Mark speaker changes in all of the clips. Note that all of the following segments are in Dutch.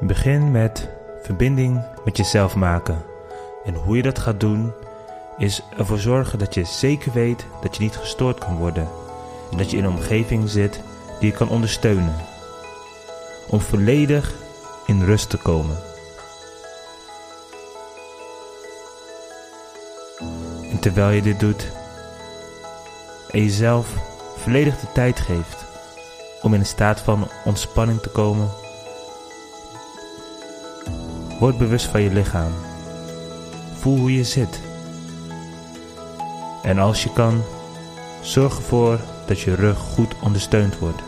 Speaker 1: Begin met verbinding met jezelf maken. En hoe je dat gaat doen, is ervoor zorgen dat je zeker weet dat je niet gestoord kan worden. En dat je in een omgeving zit die je kan ondersteunen. Om volledig in rust te komen. En terwijl je dit doet, en jezelf volledig de tijd geeft om in een staat van ontspanning te komen, word bewust van je lichaam. Voel hoe je zit. En als je kan, zorg ervoor dat je rug goed ondersteund wordt.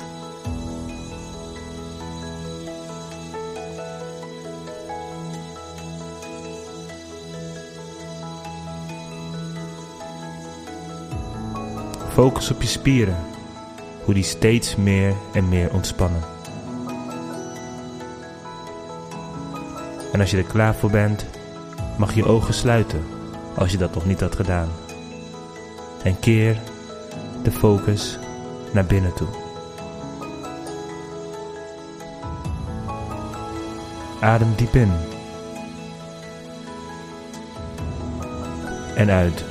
Speaker 1: Focus op je spieren, hoe die steeds meer en meer ontspannen. En als je er klaar voor bent, mag je ogen sluiten als je dat nog niet had gedaan. En keer de focus naar binnen toe. Adem diep in. En uit.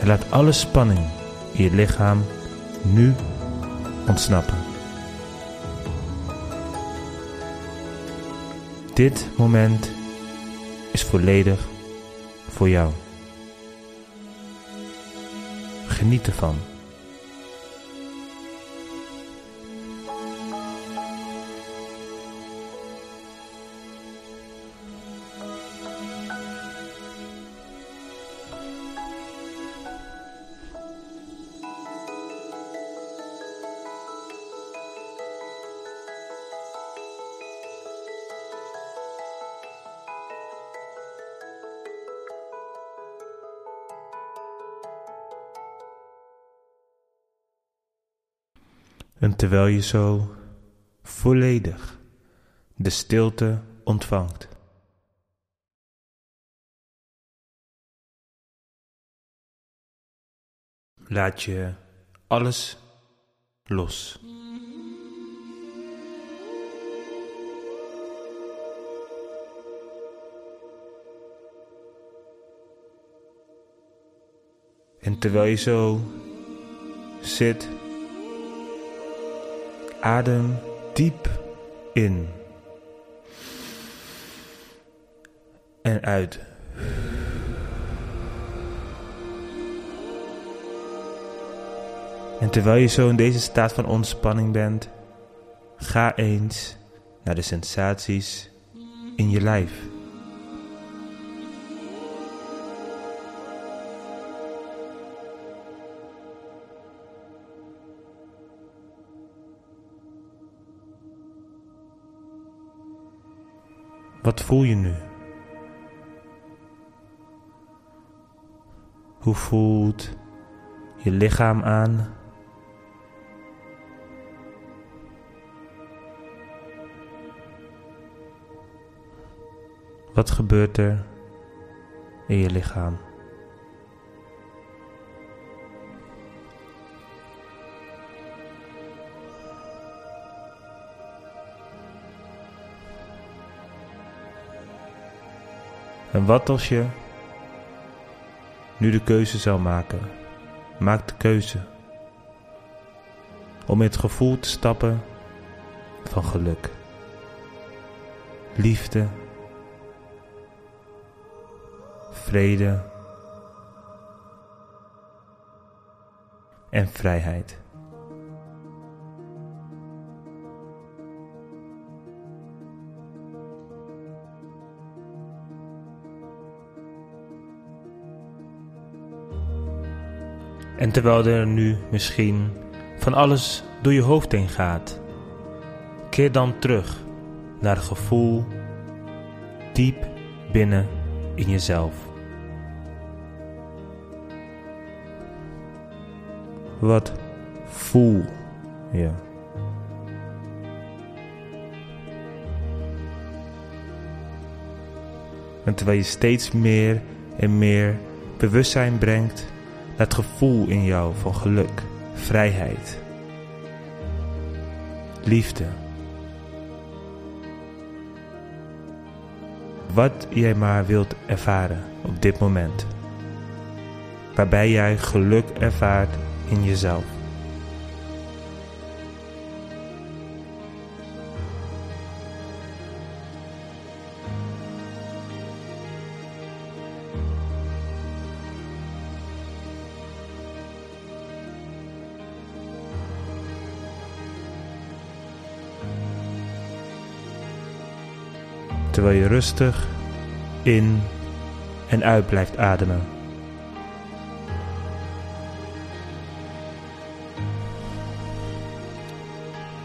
Speaker 1: En laat alle spanning in je lichaam nu ontsnappen. Dit moment is volledig voor jou. Geniet ervan. En terwijl je zo volledig de stilte ontvangt. Laat je alles los. En terwijl je zo zit Adem diep in. En uit. En terwijl je zo in deze staat van ontspanning bent, ga eens naar de sensaties in je lijf. Wat voel je nu? Hoe voelt je lichaam aan? Wat gebeurt er in je lichaam? En wat als je nu de keuze zou maken? Maak de keuze om in het gevoel te stappen van geluk, liefde, vrede en vrijheid. En terwijl er nu misschien van alles door je hoofd heen gaat, keer dan terug naar het gevoel diep binnen in jezelf. Wat voel je? En terwijl je steeds meer en meer bewustzijn brengt het gevoel in jou van geluk, vrijheid liefde. Wat jij maar wilt ervaren op dit moment. Waarbij jij geluk ervaart in jezelf. Terwijl je rustig in en uit blijft ademen.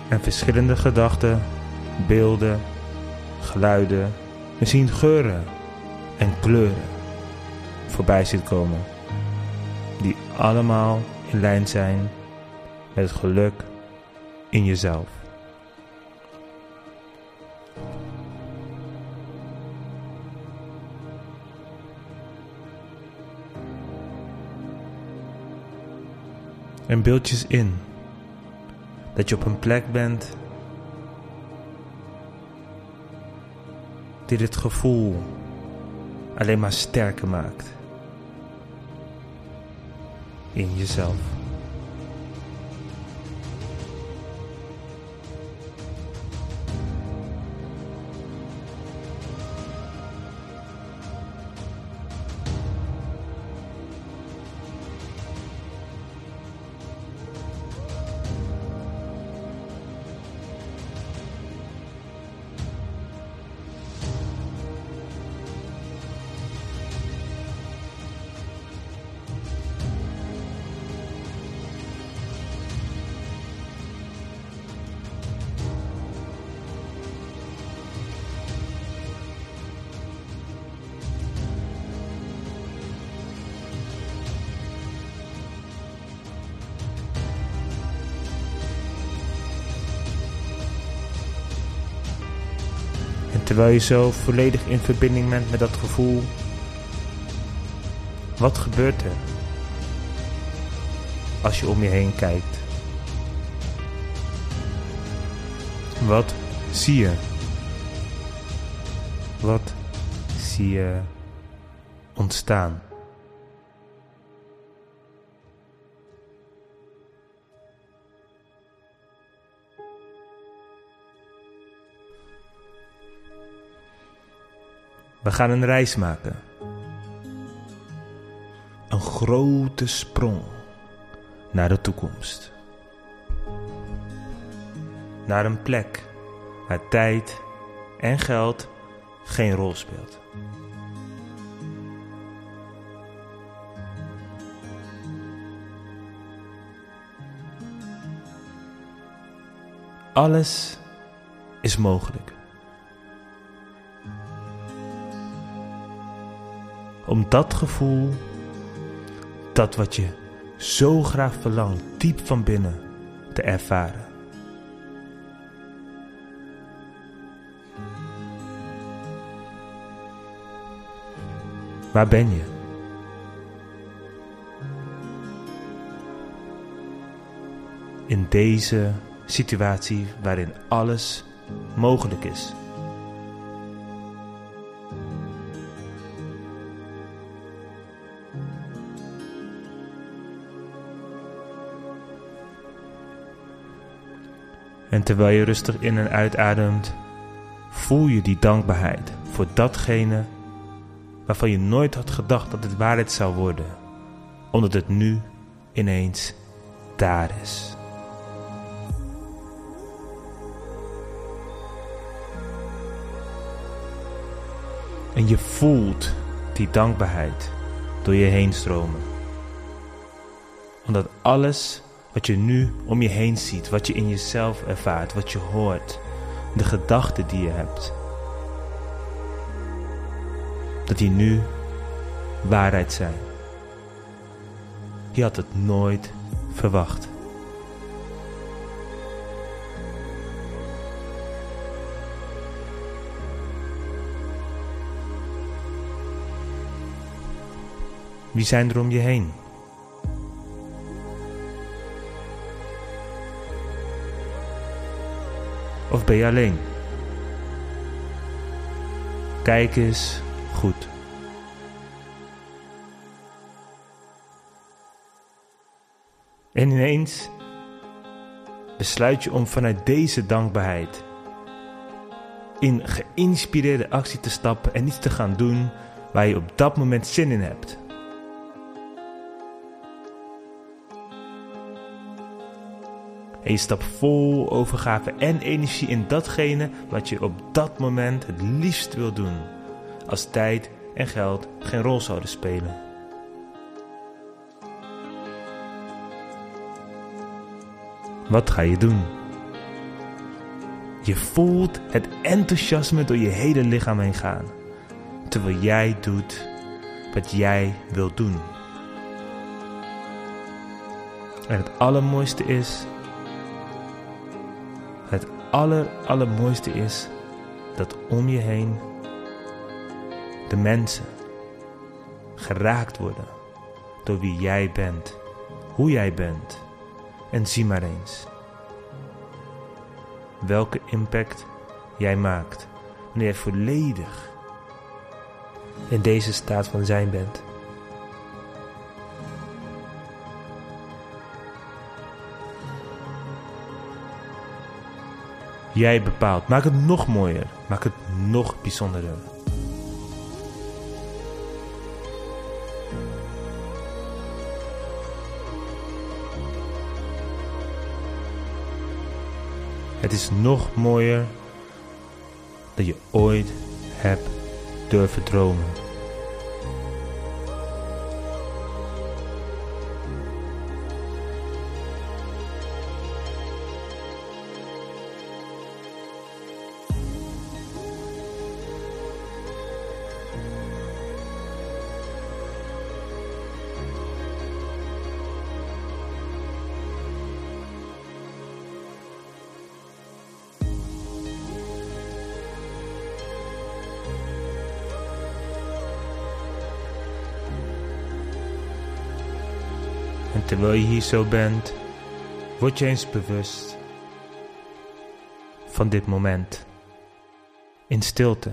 Speaker 1: En verschillende gedachten, beelden, geluiden, misschien geuren en kleuren voorbij ziet komen, die allemaal in lijn zijn met het geluk in jezelf. En beeldjes in. Dat je op een plek bent die dit gevoel alleen maar sterker maakt in jezelf. Terwijl je zo volledig in verbinding bent met dat gevoel. Wat gebeurt er als je om je heen kijkt? Wat zie je? Wat zie je ontstaan? We gaan een reis maken. Een grote sprong naar de toekomst. Naar een plek waar tijd en geld geen rol speelt. Alles is mogelijk. Om dat gevoel, dat wat je zo graag verlangt, diep van binnen te ervaren. Waar ben je? In deze situatie waarin alles mogelijk is. En terwijl je rustig in en uitademt, voel je die dankbaarheid voor datgene waarvan je nooit had gedacht dat het waarheid zou worden, omdat het nu ineens daar is. En je voelt die dankbaarheid door je heen stromen. Omdat alles wat je nu om je heen ziet, wat je in jezelf ervaart, wat je hoort, de gedachten die je hebt. Dat die nu waarheid zijn. Je had het nooit verwacht. Wie zijn er om je heen? Of ben je alleen? Kijk eens goed. En ineens besluit je om vanuit deze dankbaarheid in geïnspireerde actie te stappen en iets te gaan doen waar je op dat moment zin in hebt. En je stapt vol overgave en energie in datgene wat je op dat moment het liefst wil doen, als tijd en geld geen rol zouden spelen. Wat ga je doen? Je voelt het enthousiasme door je hele lichaam heen gaan, terwijl jij doet wat jij wilt doen. En het allermooiste is, het aller allermooiste is dat om je heen de mensen geraakt worden door wie jij bent, hoe jij bent. En zie maar eens welke impact jij maakt wanneer je volledig in deze staat van zijn bent. Jij bepaalt. Maak het nog mooier. Maak het nog bijzonderder. Het is nog mooier dan je ooit hebt durven dromen. Terwijl je hier zo bent, word je eens bewust van dit moment. In stilte,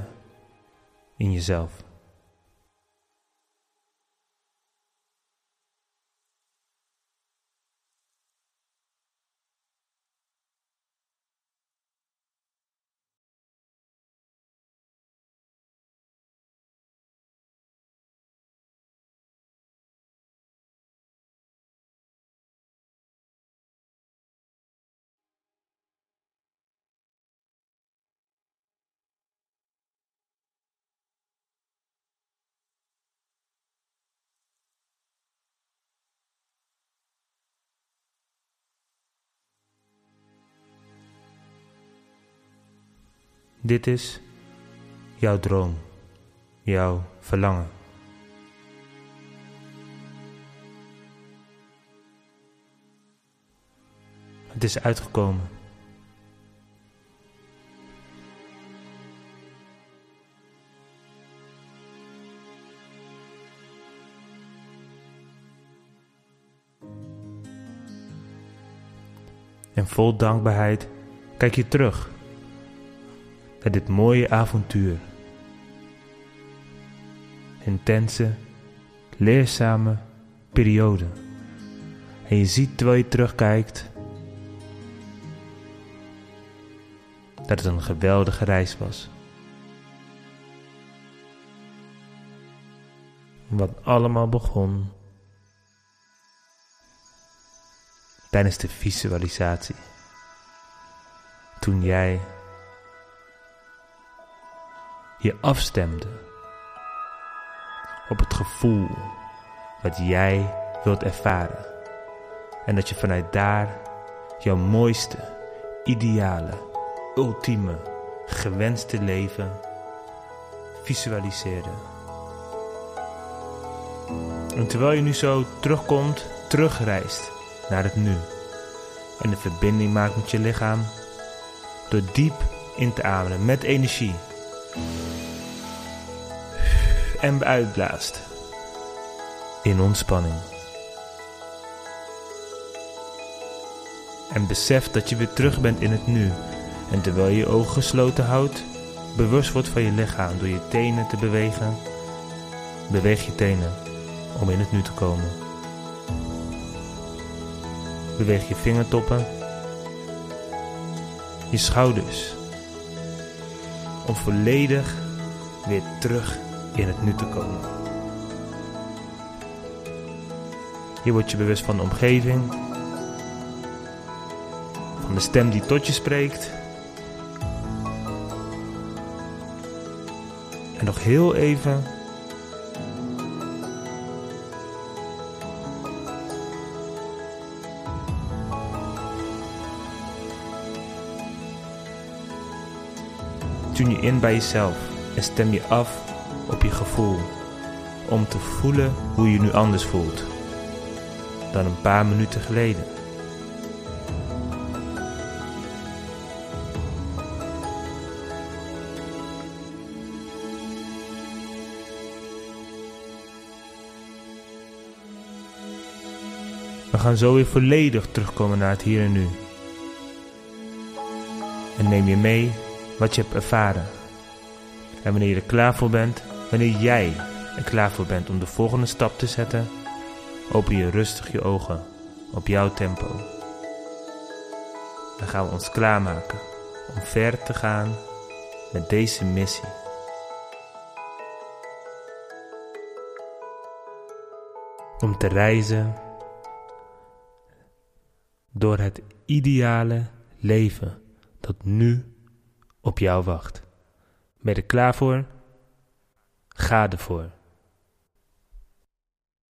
Speaker 1: in jezelf. Dit is jouw droom, jouw verlangen. Het is uitgekomen. En vol dankbaarheid kijk je terug dit mooie avontuur. Intense, leerzame periode. En je ziet terwijl je terugkijkt dat het een geweldige reis was. Wat allemaal begon tijdens de visualisatie. Toen jij afstemde op het gevoel wat jij wilt ervaren. En dat je vanuit daar jouw mooiste, ideale, ultieme, gewenste leven visualiseerde. En terwijl je nu zo terugkomt, terugreist naar het nu en de verbinding maakt met je lichaam, door diep in te ademen met energie en uitblaast in ontspanning. En besef dat je weer terug bent in het nu En terwijl je je ogen gesloten houdt, bewust wordt van je lichaam door je tenen te bewegen, beweeg je tenen om in het nu te komen. Beweeg je vingertoppen, je schouders, om volledig weer terug in het nu te komen. Hier word je bewust van de omgeving, van de stem die tot je spreekt. En nog heel even Tune je in bij jezelf en stem je af op je gevoel. Om te voelen hoe je nu anders voelt dan een paar minuten geleden. We gaan zo weer volledig terugkomen naar het hier en nu. En neem je mee wat je hebt ervaren. En wanneer je er klaar voor bent, wanneer jij er klaar voor bent om de volgende stap te zetten, open je rustig je ogen op jouw tempo. Dan gaan we ons klaarmaken om verder te gaan met deze missie. Om te reizen door het ideale leven dat nu op jou wacht. Ben je er klaar voor? Ga ervoor.